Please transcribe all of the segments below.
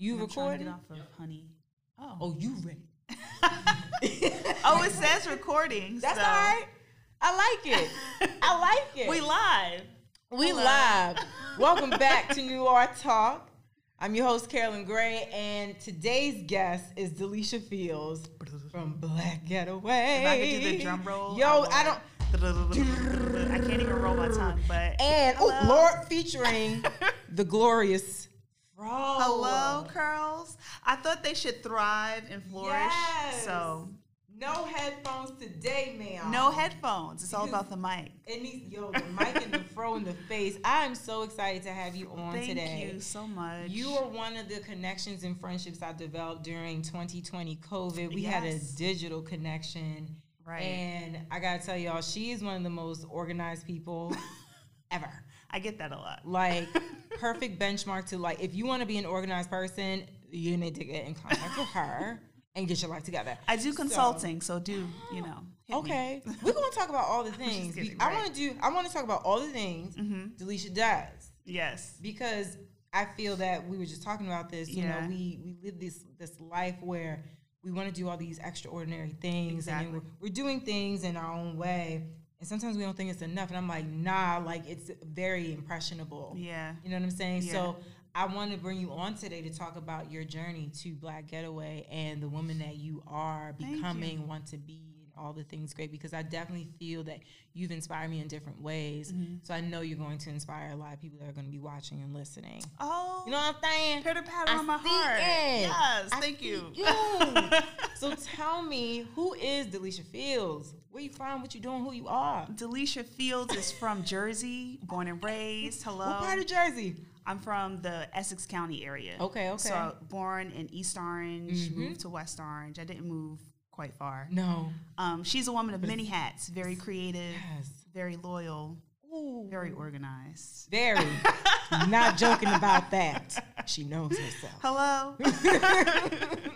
You I'm trying recording? get off of honey. Oh. Oh, you ready? oh, it says recording. That's so. all right. I like it. I like it. We live. We Hello. live. Welcome back to New Art Talk. I'm your host, Carolyn Gray, and today's guest is Delisha Fields from Black Getaway. If I could do the drum roll. Yo, would. I don't. I can't even roll my tongue, but And oh, Lord, featuring the glorious Fro. hello, curls. I thought they should thrive and flourish. Yes. So No headphones today, ma'am. no headphones. It's all about the mic. It needs yo the mic and the fro in the face. I'm so excited to have you on Thank today. Thank you so much. You are one of the connections and friendships I developed during 2020 COVID. We had a digital connection. Right. And I gotta tell y'all, she is one of the most organized people ever. I get that a lot. Like perfect benchmark to like if you want to be an organized person, you need to get in contact with her and get your life together. I do consulting, so, do you know? Okay, we're gonna talk about all the things. kidding, I right. want to do. I want to talk about all the things Mhm. Delisha does Yes. because I feel that we were just talking about this. You Yeah. know, we we live this this life where we want to do all these extraordinary things, and Exactly. then we're, we're doing things in our own way, and sometimes we don't think it's enough. And I'm like, nah, like it's very impressionable. Yeah. You know what I'm saying? Yeah. So I want to bring you on today to talk about your journey to Black Getaway and the woman that you are Thank you. becoming, want to be, all the things great. Because I definitely feel that you've inspired me in different ways. Mm-hmm. So I know you're going to inspire a lot of people that are going to be watching and listening. Oh. You know what I'm saying? Pitter patter I on my heart. it. Yes, I thank you. you. so tell me, who is Delisha Fields? Where you from? What you doing? Who you are? Delisha Fields is from Jersey, born and raised. Hello. What part of Jersey? I'm from the Essex County area. Okay, okay. So born in East Orange, Mhm. moved to West Orange. I didn't move quite far. No. Um, she's a woman of many hats, very creative, Yes. very loyal, Ooh. very organized. Very. Not joking about that. She knows herself. Hello.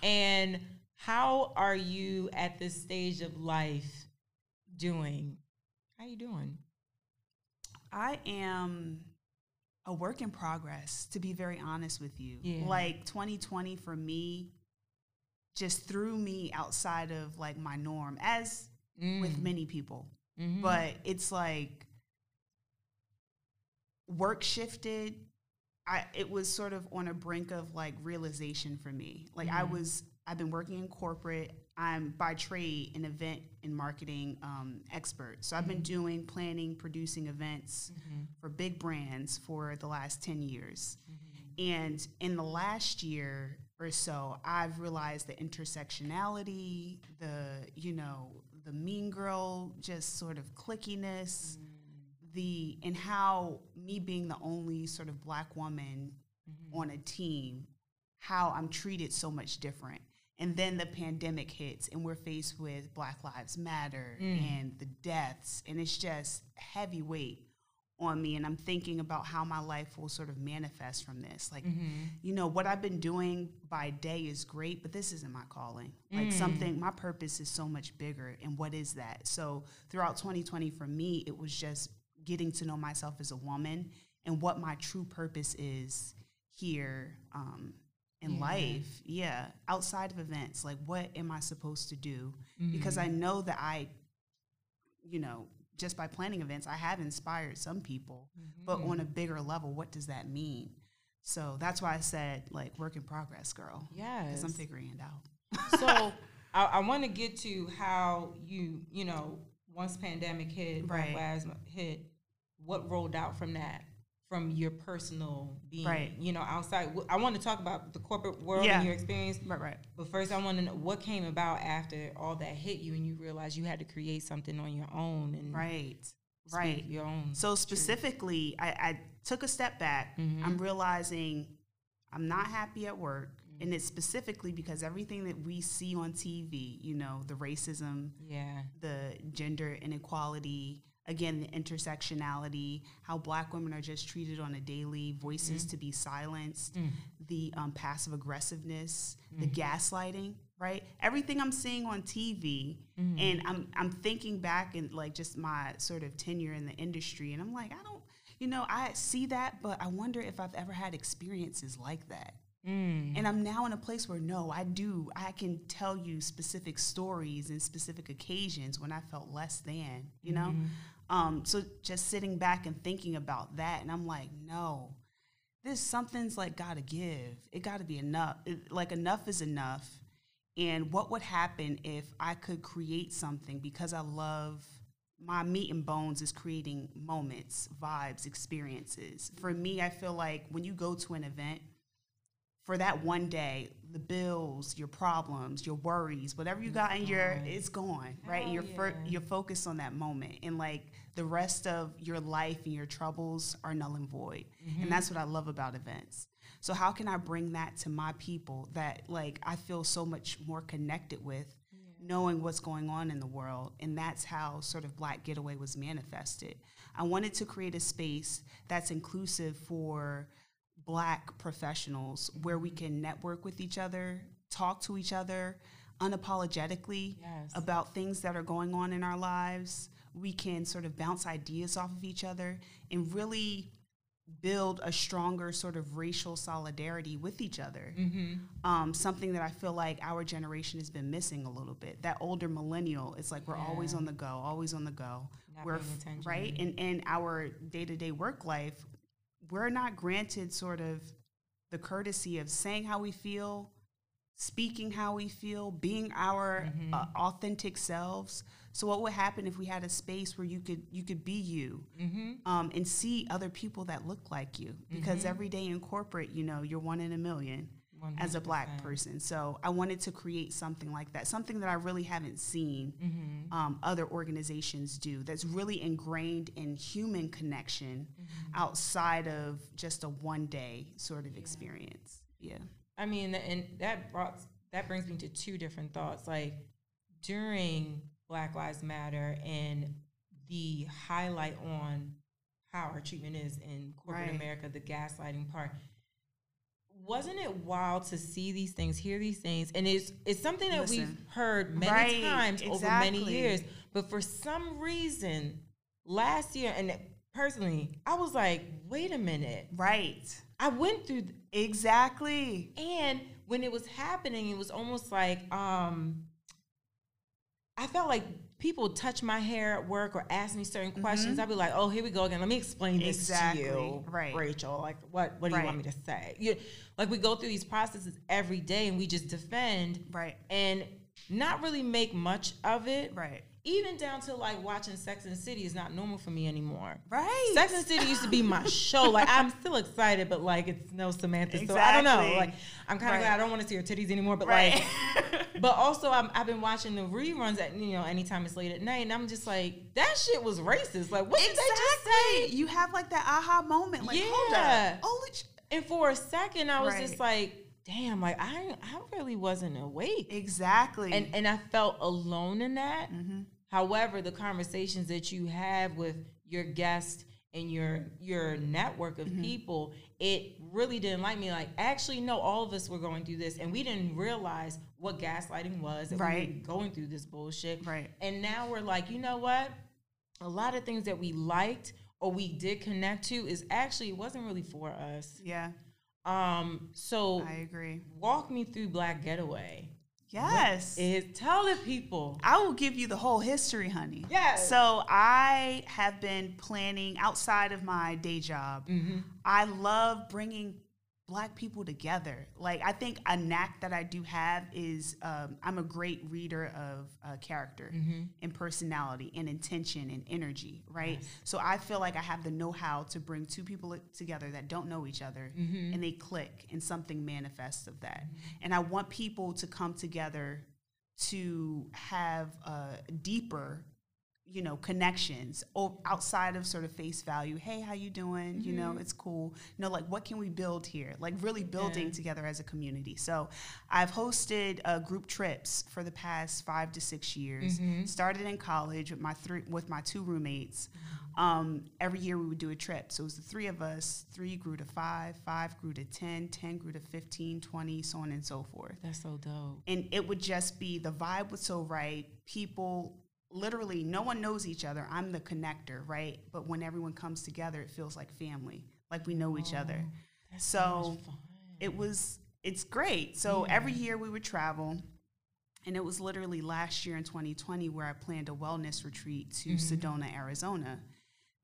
And how are you at this stage of life doing? How are you doing? I am a work in progress, to be very honest with you. Yeah. Like 2020 for me just threw me outside of like my norm, as with Mm. many people. Mhm. But it's like work shifted. I it was sort of on a brink of like realization for me. Like I Mhm. was I've been working in corporate. I'm by trade an event and marketing um, expert. So I've been doing planning, producing events Mhm. for big brands for the last 10 years. Mhm. And in the last year or so, I've realized the intersectionality, the, you know, the mean girl, just sort of clickiness, the, and how me being the only sort of black woman Mhm. on a team, how I'm treated so much different. And then the pandemic hits, and we're faced with Black Lives Matter Mm. and the deaths, and it's just heavy weight on me. And I'm thinking about how my life will sort of manifest from this. Like, Mhm. you know, what I've been doing by day is great, but this isn't my calling. Like, Mm. something, my purpose is so much bigger. And what is that? So, throughout 2020, for me, it was just getting to know myself as a woman and what my true purpose is here um, in Yeah. life. Yeah, outside of events, like what am I supposed to do? Because Mhm. I know that I, you know, just by planning events, I have inspired some people, but Mhm. on a bigger level, what does that mean? So that's why I said like work in progress, girl, yes. because I'm figuring it out. so I, I want to get to how you, you know, once pandemic hit, Black Right. Lives hit, what rolled out from that, from your personal being, Right. you know, outside. I want to talk about the corporate world Yeah. and your experience, Right, right. but first I want to know what came about after all that hit you and you realized you had to create something on your own and Right. right. your own. So specifically, I, I took a step back. Mhm. I'm realizing I'm not happy at work. Mm-hmm. And it's specifically because everything that we see on TV, you know, the racism, yeah, the gender inequality, again, the intersectionality, how black women are just treated on a daily, voices to be silenced, Mm. the um, passive aggressiveness, the Mm-hmm. gaslighting, right? Everything I'm seeing on TV, Mm-hmm. and I'm I'm thinking back in like just my sort of tenure in the industry, and I'm like, I don't, you know, I see that, but I wonder if I've ever had experiences like that. Mm. And I'm now in a place where no, I do. I can tell you specific stories and specific occasions when I felt less than, you know? Um, so just sitting back and thinking about that, and I'm like, no, this something's like gotta give. It gotta be enough. It- like enough is enough. And what would happen if I could create something because I love my meat and bones is creating moments, vibes, experiences. For me, I feel like when you go to an event, for that one day, the bills, your problems, your worries, whatever you got in your, it's gone, right? You're fir- yeah. you're focused on that moment, and like the rest of your life and your troubles are null and void, and that's what I love about events. So how can I bring that to my people that like I feel so much more connected with, knowing what's going on in the world, and that's how sort of Black Getaway was manifested. I wanted to create a space that's inclusive for black professionals where we can network with each other, talk to each other unapologetically Yes. about things that are going on in our lives. We can sort of bounce ideas off of each other and really build a stronger sort of racial solidarity with each other. Mm-hmm. Um, something that I feel like our generation has been missing a little bit. That older millennial, it's like we're always on the go, always on the go. Not we're f- right and in our day to day work life. We're not granted sort of the courtesy of saying how we feel, speaking how we feel, being our Mm-hmm. uh, authentic selves. So what would happen if we had a space where you could you could be you Mm-hmm. um, and see other people that look like you? Because every day in corporate, you know, you're one in a million as a black person. So I wanted to create something like that, something that I really haven't seen Mm-hmm. um, other organizations do. That's really ingrained in human connection Mm-hmm. outside of just a one day sort of experience. Yeah. I mean, and that brought that brings me to two different thoughts. Like during Black Lives Matter and the highlight on how our treatment is in corporate Right. America, the gaslighting part. Wasn't it wild to see these things, hear these things, and it's it's something that we've heard many Right, times over many years, but for some reason, last year, and personally, I was like, wait a minute, Right. I went through th- Exactly. and when it was happening, it was almost like um, I felt like people touch my hair at work or ask me certain questions. I'd be like, "Oh, here we go again. Let me explain this Mm-hmm. Exactly. to you, Right. Rachel. Like, what what do you want me to say? You, like, we go through these processes every day, and we just defend, Right. and not really make much of it, Right. Even down to like watching Sex and the City is not normal for me anymore. Right. Sex and the City used to be my show. Like I'm still excited, but like it's no Samantha. So I don't know. Like I'm kind of Right. glad I don't want to see her titties anymore. But Right. like, but also I'm, I've been watching the reruns at you know anytime it's late at night, and I'm just like that shit was racist. Like what did they just say? You have like that aha moment. Like, hold Yeah. up. Holy sh- And for a second, I was Right. just like, damn, like I I really wasn't awake, Exactly. and and I felt alone in that. Mhm. However, the conversations that you have with your guests and your your network of Mm-hmm. people, it really didn't like me. Like, actually, no, all of us were going through this, and we didn't realize what gaslighting was. We Right. were going through this bullshit. Right. And now we're like, you know what? A lot of things that we liked or we did connect to is actually it wasn't really for us. yeah, Um, so I agree. walk me through Black Getaway. Yes. Is tell the people. I will give you the whole history, honey. Yes. So I have been planning outside of my day job. Mm-hmm. I love bringing black people together. Like I think a knack that I do have is um, I'm a great reader of uh, character Mm-hmm. and personality and intention and energy. Right. So I feel like I have the know-how to bring two people together that don't know each other Mm-hmm. and they click and something manifests of that. And I want people to come together to have a deeper you know connections o- outside of sort of face value. Hey how you doing? You know it's cool. You know like what can we build here? Like really building Yeah. together as a community. So i've hosted uh, group trips for the past five to six years. Started in college with my three with my two roommates. Um, every year we would do a trip. So it was the three of us. Three grew to five five grew to 10 10 grew to 15 20 so on and so forth. That's so dope. and it would just be the vibe was so right. People literally no one knows each other. I'm the connector, right? But when everyone comes together, it feels like family, like we know each other. That's So it was it's great. So every year we would travel. And it was literally last year in 2020 where I planned a wellness retreat to Sedona, Arizona.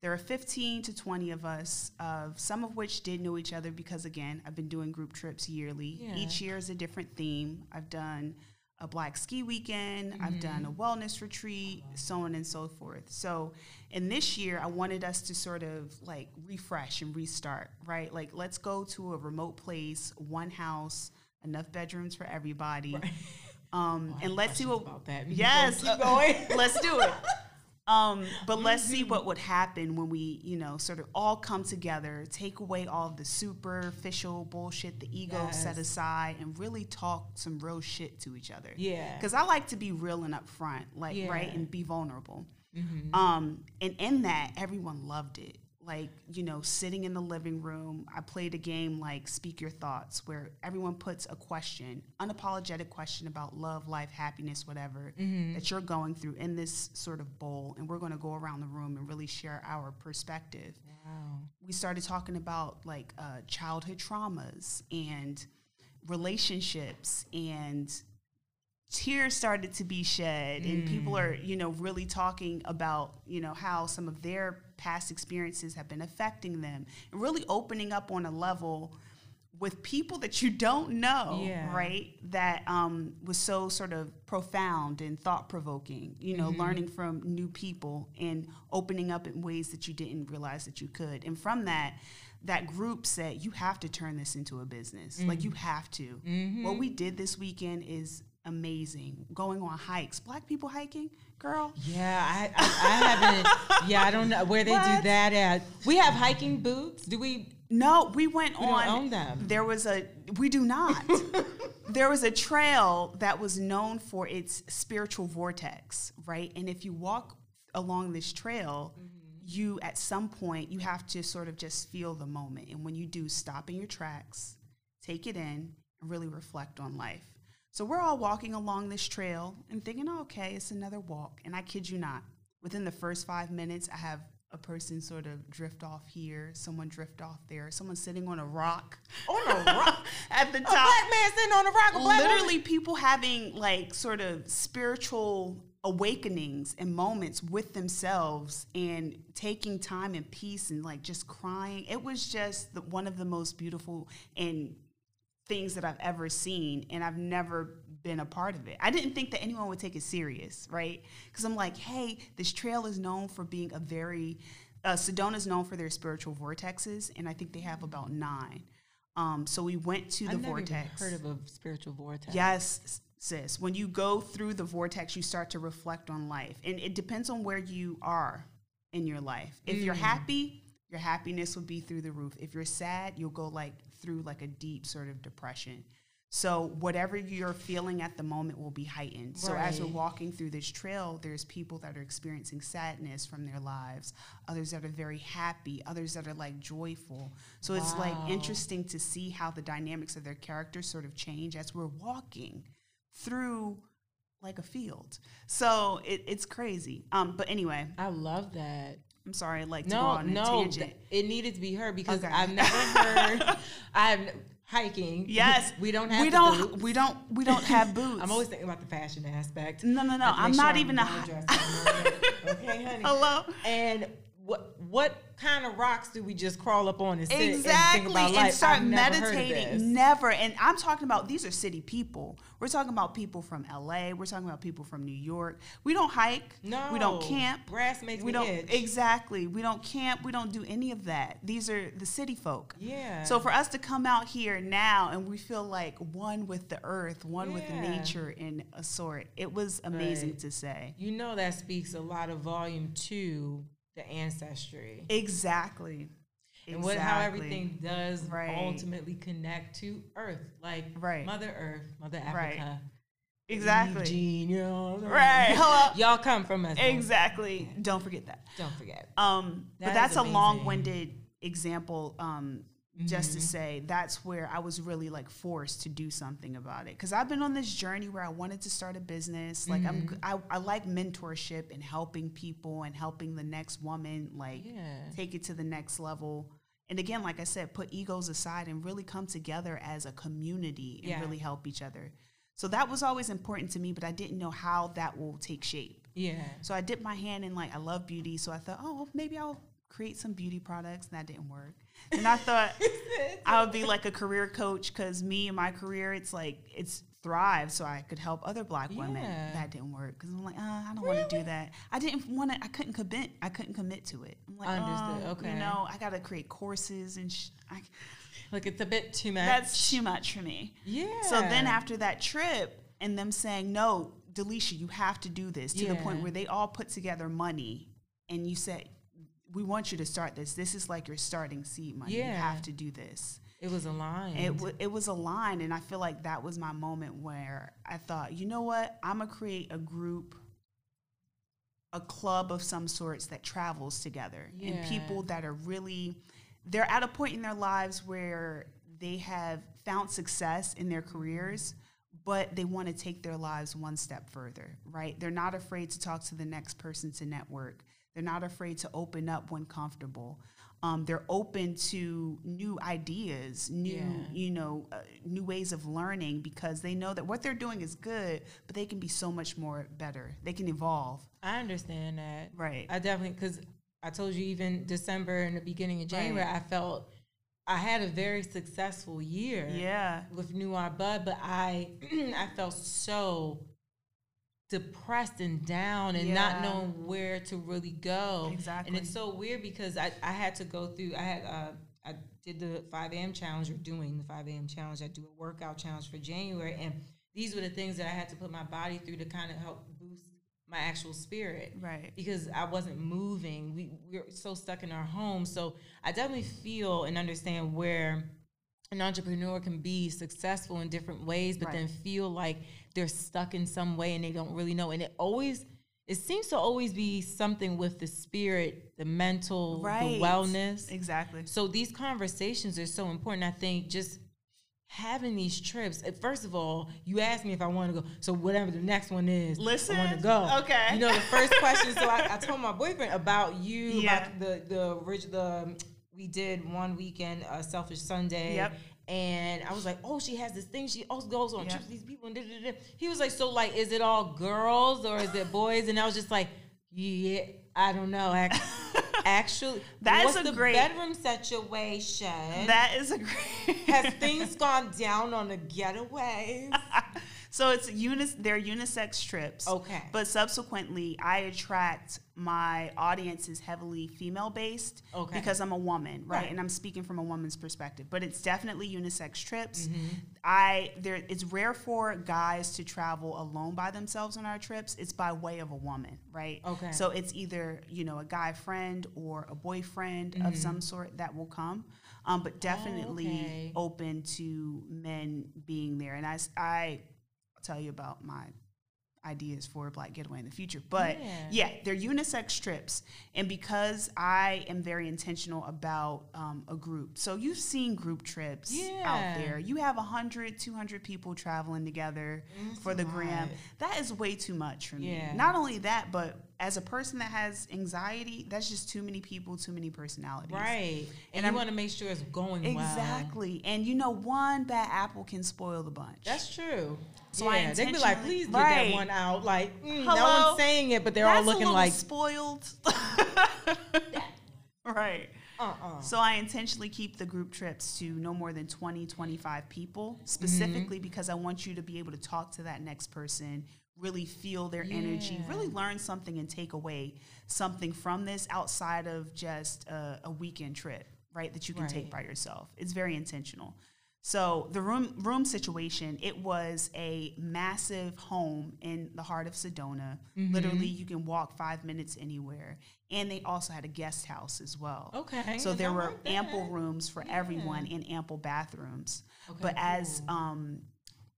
There are 15 to 20 of us, uh, some of which did know each other because, again, I've been doing group trips yearly. Yeah. Each year is a different theme. I've done a black ski weekend, I've done a wellness retreat, so on and so forth. So, and this year, I wanted us to sort of like refresh and restart, right? Like, let's go to a remote place, one house, enough bedrooms for everybody. Um, I and let's see what about that. Yes, Keep uh, going. let's do it. Um, but let's see what would happen when we, you know, sort of all come together, take away all the superficial bullshit, the ego set aside, and really talk some real shit to each other. Yeah. Because I like to be real and upfront, like right, and be vulnerable. Mhm. Um, and in that, everyone loved it. Like, you know, sitting in the living room, I played a game like Speak Your Thoughts, where everyone puts a question, unapologetic question about love, life, happiness, whatever, that you're going through in this sort of bowl. And we're going to go around the room and really share our perspective. Wow. We started talking about like uh, childhood traumas and relationships and tears started to be shed and people are you know really talking about you know how some of their past experiences have been affecting them and really opening up on a level with people that you don't know Yeah. right that um, was so sort of profound and thought-provoking you know mm-hmm. learning from new people and opening up in ways that you didn't realize that you could. And from that that group said you have to turn this into a business. Like you mm. have to. What mm-hmm. we did this weekend is amazing. Going on hikes. Black people hiking girl Yeah, I, I, I haven't. Yeah, I don't know where they do What? that at. We have hiking boots. Do we? no we went We on don't own them. there was a we do not there was a trail that was known for its spiritual vortex right and if you walk along this trail mm-hmm. you at some point you have to sort of just feel the moment and when you do stop in your tracks take it in and really reflect on life so we're all walking along this trail and thinking oh, okay it's another walk and i kid you not within the first five minutes i have a person sort of drift off here someone drift off there someone sitting on a rock On a rock. at the top. A black man sitting on a rock. A black literally people having like sort of spiritual awakenings and moments with themselves and taking time and peace and like just crying it was just the, one of the most beautiful and things that i've ever seen and i've never been a part of it i didn't think that anyone would take it serious right because i'm like hey this trail is known for being a very uh, sedona is known for their spiritual vortexes and i think they have about nine um, so we went to the I've vortex heard of a spiritual vortex. Yes, sis. When you go through the vortex, you start to reflect on life. And it depends on where you are in your life. If you're happy, your happiness will be through the roof. If you're sad, you'll go like through like a deep sort of depression. So whatever you're feeling at the moment will be heightened. So as we're walking through this trail, there's people that are experiencing sadness from their lives, others that are very happy, others that are like joyful. So it's like interesting to see how the dynamics of their characters sort of change as we're walking through like a field. So it, it's crazy. Um, but anyway, I love that. I'm sorry, like to go No, a no, tangent. th- it needed to be heard because Okay. I've never heard. I've hiking. Yes, we don't have. we don't boots. we don't we don't have boots. I'm always thinking about the fashion aspect. No, no, no, I have to I'm not sure even a dressed that morning. okay, honey. Hello. And what what kind of rocks do we just crawl up on and sit and think Exactly, about and start never meditating. Never, and I'm talking about these are city people. We're talking about people from LA. We're talking about people from New York. We don't hike. No, we don't camp. Grass makes we don't itch. exactly. We don't camp. We don't do any of that. These are the city folk. Yeah. So for us to come out here now and we feel like one with the earth, one with Yeah. nature in a sort, it was amazing Right. to say. you know that speaks a lot of volume to the ancestry Exactly. and what how everything does Right. ultimately connect to Earth, like Right. Mother Earth, Mother Right. Africa. Exactly. Eve, Jean, you know, Right. Hello. Y'all come from us. Exactly. Don't forget that. Don't forget. Um, That but that's a long-winded example. Um, just to mm-hmm. say that's where I was really like forced to do something about it. Because I've been on this journey where I wanted to start a business. Like I'm mm-hmm. I, I, like mentorship and helping people and helping the next woman like Yeah. take it to the next level. And again like I said put egos aside and really come together as a community and Yeah. really help each other. So that was always important to me but I didn't know how that will take shape. Yeah. so I dipped my hand in like I love beauty, so I thought, oh, maybe I'll create some beauty products, and that didn't work. And I thought I would be like a career coach because me and my career, it's like it's thrive, so I could help other Black women. Yeah. That didn't work because I'm like, uh, I don't want to do that. I didn't want to. I couldn't commit. I couldn't commit to it. I'm like, Understood. um, Okay. You know, I got to create courses and. Sh- I, Like it's a bit too much. that's too much for me. yeah. So then after that trip and them saying, no, Delisha, you have to do this to the point where they all put together money and you said, we want you to start this. This is like your starting seed money. You have to do this. it was aligned. It, w- it was a line, and I feel like that was my moment where I thought, you know what? I'm going to create a group, a club of some sorts that travels together. And people that are really, they're at a point in their lives where they have found success in their careers, but they want to take their lives one step further, right? They're not afraid to talk to the next person to network. They're not afraid to open up when comfortable. Um, they're open to new ideas, new Yeah. you know, uh, new ways of learning because they know that what they're doing is good, but they can be so much more better. They can evolve. I understand that. Right. I definitely because I told you even December and the beginning of Right. January, I felt I had a very successful year. Yeah. with New Art Bud, but I I felt so depressed and down and not knowing where to really go. Exactly. And it's so weird because I, I had to go through I had uh I did the five AM challenge or doing the five AM challenge. I do a workout challenge for January and these were the things that I had to put my body through to kind of help boost my actual spirit Right. because I wasn't moving. We we're so stuck in our homes. So I definitely feel and understand where an entrepreneur can be successful in different ways, but Right. then feel like they're stuck in some way and they don't really know. And it always it seems to always be something with the spirit, the mental, Right. the wellness. Exactly. So these conversations are so important. I think just having these trips. First of all, you asked me if I want to go. So whatever the next one is, listen, I want to go. okay. You know, the first question. So I, I told my boyfriend about you, Yeah. about the the the um, we did one weekend, uh, Selfish Sunday. Yep. And I was like, oh, she has this thing. She also goes on Yep. trips with these people. And da, da, da. He was like, so like, is it all girls or is it boys? And I was just like, yeah, I don't know. Ac- Actually, That is a the great- bedroom situation? That is a great. Has things gone down on the getaways? so it's unis. They're unisex trips. Okay. But subsequently, I attract my audience is heavily female based. Okay. Because I'm a woman, right? Right. And I'm speaking from a woman's perspective. But it's definitely unisex trips. Mm-hmm. I there. It's rare for guys to travel alone by themselves on our trips. It's by way of a woman, right? Okay. So it's either you know a guy friend or a boyfriend of some sort that will come. Um, but definitely Mm-hmm. okay. open to men being there. And I, I tell you about my ideas for a black getaway in the future. But Yeah. yeah, they're unisex trips. And because I am very intentional about um, a group. So you've seen group trips Yeah. out there. You have 100, 200 people traveling together for the gram. That is way too much for me. Yeah. Not only that, but as a person that has anxiety, that's just too many people, too many personalities. right. And, And you I'm- want to make sure it's going well. Exactly. And you know, one bad apple can spoil the bunch. That's true. So I yeah, they'd be like, please get Right. that one out. Like, mm, no one's saying it, but they're That's all looking like, spoiled. right. uh-uh. So I intentionally keep the group trips to no more than 20, 25 people, specifically because I want you to be able to talk to that next person, really feel their energy, really learn something and take away something from this outside of just a, a weekend trip, right? That you can take by yourself. It's very intentional. So the room room situation, it was a massive home in the heart of Sedona. Mm-hmm. Literally, you can walk five minutes anywhere, and they also had a guest house as well. Okay, So there were like ample rooms for everyone and ample bathrooms. Okay, but as um,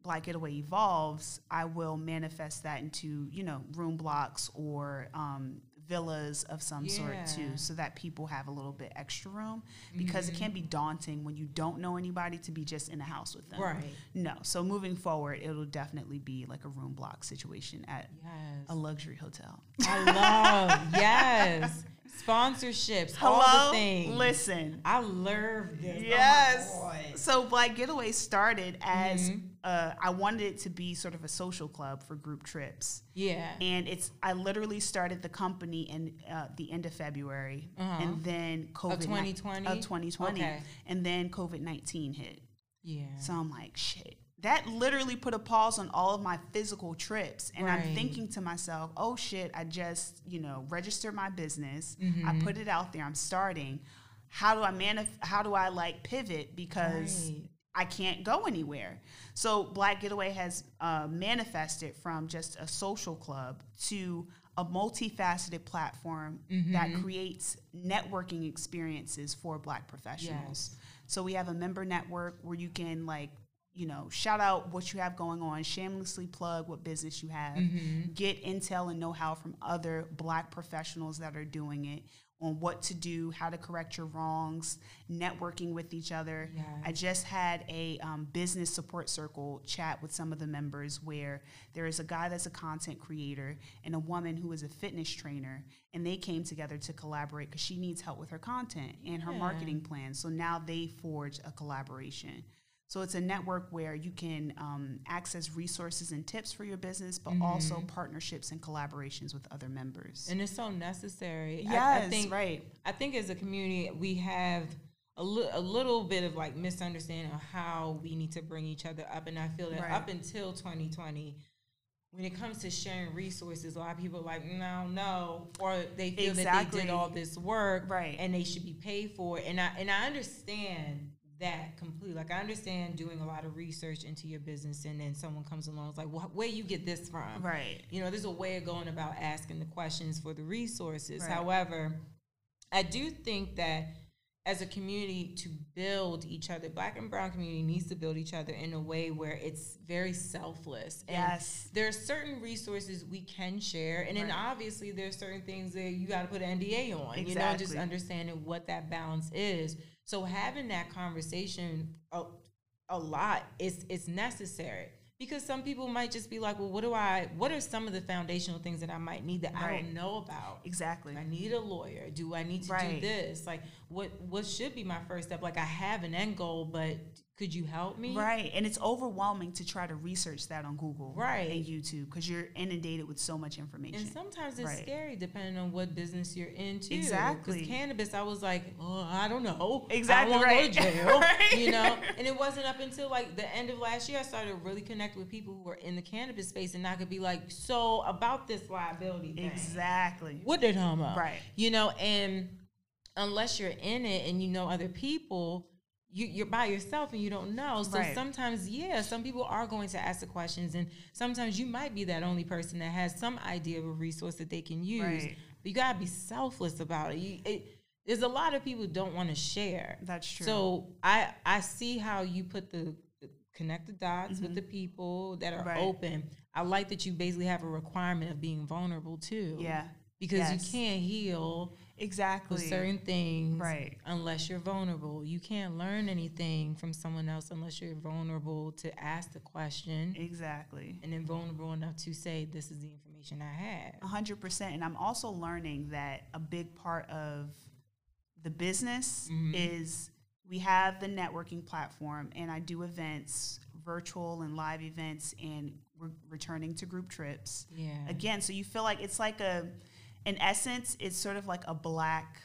Black Getaway evolves, I will manifest that into you know room blocks or um, villas of some sort too, so that people have a little bit extra room because it can be daunting when you don't know anybody to be just in a house with them. Right. No. So moving forward, it'll definitely be like a room block situation at Yes. a luxury hotel. I love yes sponsorships, all Hello. the things. Listen. I love this. Yes. Oh so Black Getaway started as Mhm. uh, I wanted it to be sort of a social club for group trips. Yeah. and it's I literally started the company in uh, the end of February, Uh-huh. and then COVID 2020? of 2020, Okay. and then COVID 19 hit. yeah. So I'm like, shit. That literally put a pause on all of my physical trips, and I'm thinking to myself, oh shit, I just you know registered my business, I Mhm. put it out there, I'm starting. How do I manif- How do I like pivot because Right. I can't go anywhere. So Black Getaway has uh, manifested from just a social club to a multifaceted platform that Mhm. creates networking experiences for Black professionals. So we have a member network where you can like, you know, shout out what you have going on, shamelessly plug what business you have, Mhm. get intel and know-how from other Black professionals that are doing it on what to do, how to correct your wrongs, networking with each other. Yes. I just had a um, business support circle chat with some of the members where there is a guy that's a content creator and a woman who is a fitness trainer, and they came together to collaborate because she needs help with her content and her Yeah. marketing plan. So now they forge a collaboration. So it's a network where you can um, access resources and tips for your business, but also partnerships and collaborations with other members. And it's so necessary. yes, I, I think right. I think as a community we have a, li- a little bit of like misunderstanding of how we need to bring each other up, and I feel that Right. up until 2020. When it comes to sharing resources, a lot of people are like, no, no, or they feel that they did all this work, Right. and they should be paid for it. And I and I understand that completely. Like I understand doing a lot of research into your business, and then someone comes along, it's like, well, where you get this from? Right. you know, there's a way of going about asking the questions for the resources. Right. However, I do think that as a community to build each other, black and brown community needs to build each other in a way where it's very selfless. And Yes. there are certain resources we can share, and then Right. obviously there's certain things that you got to put an NDA on. exactly. You know, just understanding what that balance is. So having that conversation a, a lot is it's necessary because some people might just be like, well, what do I? What are some of the foundational things that I might need that I don't know about? Exactly. I need a lawyer. Do I need to Right. do this? Like, what what should be my first step? Like, I have an end goal, but could you help me? Right. And it's overwhelming to try to research that on Google Right. and YouTube because you're inundated with so much information. And sometimes it's Right. scary depending on what business you're into. Exactly. Because cannabis, I was like, oh, I don't know. Exactly I don't right. go to jail. Right. You know? And it wasn't up until like the end of last year I started really really connect with people who are in the cannabis space and I could be like, so about this liability thing. exactly. What they talking about? Right. You know, and unless you're in it and you know other people, you, you're by yourself and you don't know. So Right. sometimes, yeah, some people are going to ask the questions, and sometimes you might be that only person that has some idea of a resource that they can use. Right. But you gotta be selfless about it. You, it there's a lot of people don't want to share. That's true. So I I see how you put the connect the dots with the people that are Mm-hmm. Right. open. I like that you basically have a requirement of being vulnerable too yeah. because Yes. you can't heal Exactly. with certain things Right. unless you're vulnerable. You can't learn anything from someone else unless you're vulnerable to ask the question Exactly. and then vulnerable enough to say, This is the information I have. A hundred percent. And I'm also learning that a big part of the business Mhm. is we have the networking platform, and I do events, virtual and live events, and we're returning to group trips. Yeah. again so you feel like it's like a in essence it's sort of like a black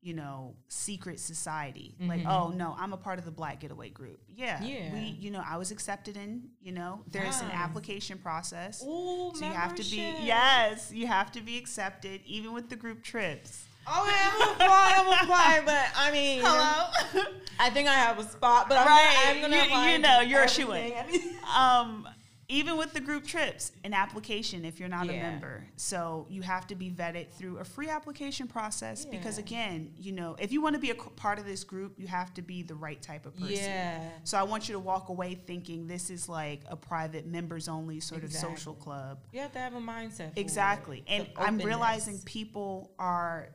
you know secret society like Mhm. oh no i'm a part of the black getaway group yeah Yeah. we you know i was accepted in you know there's an application process Ooh, so you have to be yes you have to be accepted even with the group trips Oh, yeah, I'm applying, I'm applying, but I mean, hello I think I have a spot, but I'm, Right. gonna, I'm gonna You- apply you know, you're a shoo-in. um even with the group trips, an application if you're not a member. So you have to be vetted through a free application process because again, you know, if you want to be a part of this group, you have to be the right type of person. Yeah. So I want you to walk away thinking this is like a private members only sort of social club. You have to have a mindset. Exactly. And I'm realizing people are,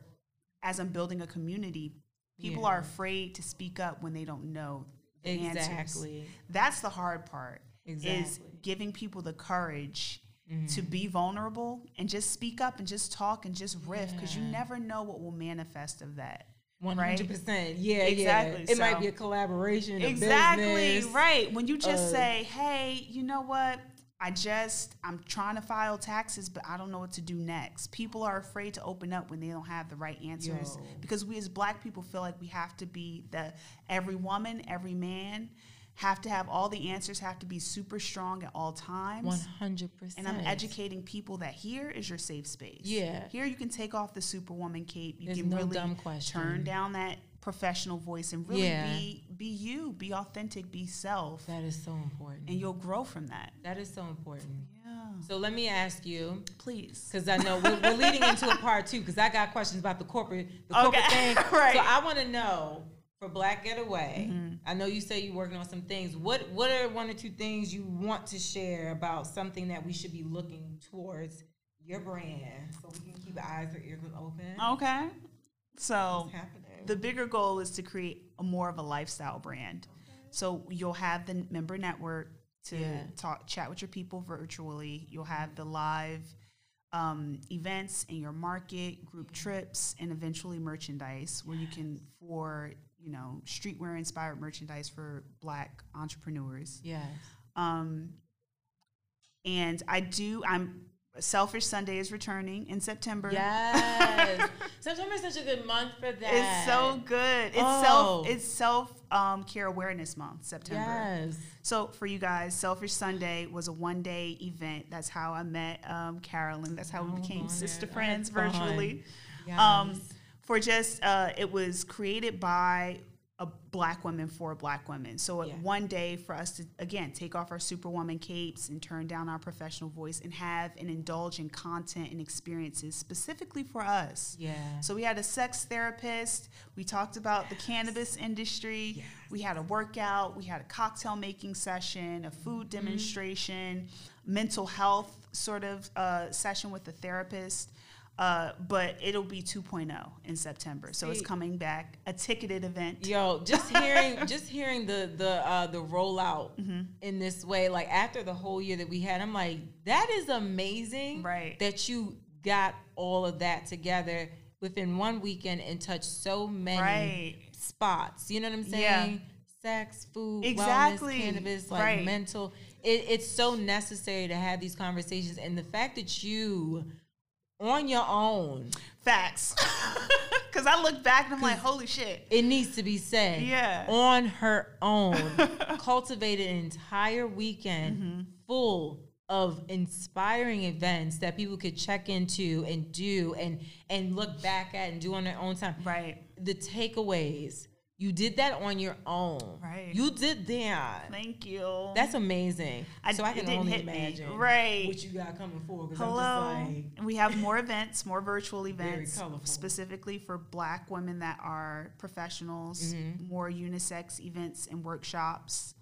as I'm building a community, people Yeah. are afraid to speak up when they don't know the answers. Exactly. That's the hard part. Is Exactly. giving people the courage to Mm-hmm. be vulnerable and just speak up and just talk and just riff because you never know what will manifest of that. Hundred percent. Yeah, Exactly. yeah. It might be a collaboration. a Exactly business. right. When you just uh, say, "Hey, you know what? I just I'm trying to file taxes, but I don't know what to do next." People are afraid to open up when they don't have the right answers Yo. because we as Black people feel like we have to be the every woman, every man have to have all the answers, have to be super strong at all times. One hundred percent. And I'm educating people that here is your safe space. Yeah. Here you can take off the superwoman cape. You There's can no really dumb question. turn down that professional voice and really Yeah. be be you, be authentic, be self, That is so important. and you'll grow from that. that is so important. Yeah. So let me ask you, Please. because I know we're, we're leading into a part two, because I got questions about the corporate, the corporate Okay. thing. Right. So I want to know for Black Getaway. Mm-hmm. I know you say you're working on some things. What What are one or two things you want to share about something that we should be looking towards your brand, so we can keep our eyes or ears open? Okay. So What's happening? The bigger goal is to create a more of a lifestyle brand. So you'll have the member network to Yeah. talk, chat with your people virtually. You'll have the live um, events in your market, group trips, and eventually merchandise where you can for you know streetwear inspired merchandise for Black entrepreneurs. yes. Um, and I do. I'm Selfish Sunday is returning in September. Yes. September is such a good month for that. It's so good. It's Oh. self it's self um, care awareness month, September. Yes. So for you guys, Selfish Sunday was a one day event. That's how I met um, Carolyn. That's how we Oh, became sister friends virtually. Yes. Um, for just uh, it was created by a black woman for a black woman. So Yeah. one day for us to again take off our superwoman capes and turn down our professional voice and have and indulge in content and experiences specifically for us. yeah. So we had a sex therapist. We talked about the cannabis industry. Yes. We had a workout. We had a cocktail making session, a food Mm-hmm. demonstration, mental health sort of uh, session with the therapist. Uh, but it'll be 2.0 in September, so it's coming back. A ticketed event. Yo, just hearing just hearing the the uh the rollout Mm-hmm. in this way, like after the whole year that we had, I'm like, that is amazing. Right. That you got all of that together within one weekend and touched so many Right. spots. You know what I'm saying? Yeah. Sex, food, Exactly. wellness, cannabis, like Right. mental. It, it's so necessary to have these conversations, and the fact that you, on your own, Facts. Because I look back and I'm like, holy shit. it needs to be said. Yeah. On her own, cultivated an entire weekend Mm-hmm. full of inspiring events that people could check into and do and and look back at and do on their own time. Right. The takeaways. You did that on your own. Right. You did that. Thank you. That's amazing. I- so I can only hit me. imagine Right. what you got coming forward. Because Hello. I'm just like, And we have more events, more virtual events, specifically for Black women that are professionals. Mm-hmm. More unisex events and workshops.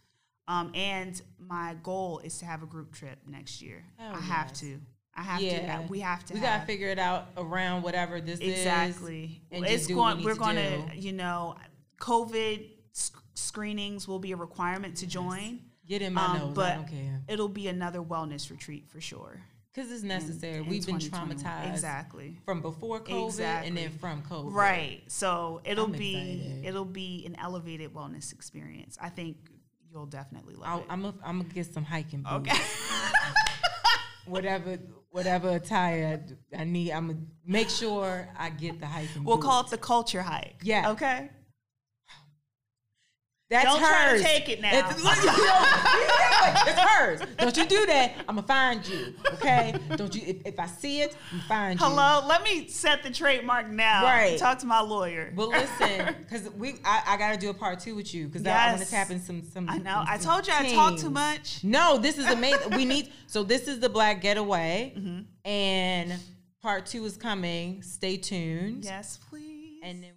Um, and my goal is to have a group trip next year. Hell I have to. I have yeah, to. We have to. We have, gotta figure it out around whatever this is. exactly. and it's just do what going. we We're going to, you know, COVID sc- screenings will be a requirement to join. Get in my Um, nose. I but don't care. it'll be another wellness retreat for sure. Because it's necessary. in We've been traumatized Exactly. from before COVID Exactly. and then from COVID. Right. So it'll I'm be excited. it'll be an elevated wellness experience. I think you'll definitely love I'll, it. I'm gonna I'm gonna get some hiking boots. okay. Whatever whatever attire I need, I'm gonna make sure I get the hiking. we'll boots. call it the culture hike. Yeah. Okay. That's Don't try to hers. take it now. It's, you know, it's hers. Don't you do that. I'm gonna find you. Okay? Don't you? If, if I see it, I'm find you. Hello, let me set the trademark now. Right. Talk to my lawyer. But listen, because we, I, I got to do a part two with you because I want to tap in some, some. I know. some- I told you I talk too much. No, this is amazing. we need so this is the Black Getaway, Mm-hmm. and part two is coming. Stay tuned. Yes, please. And then.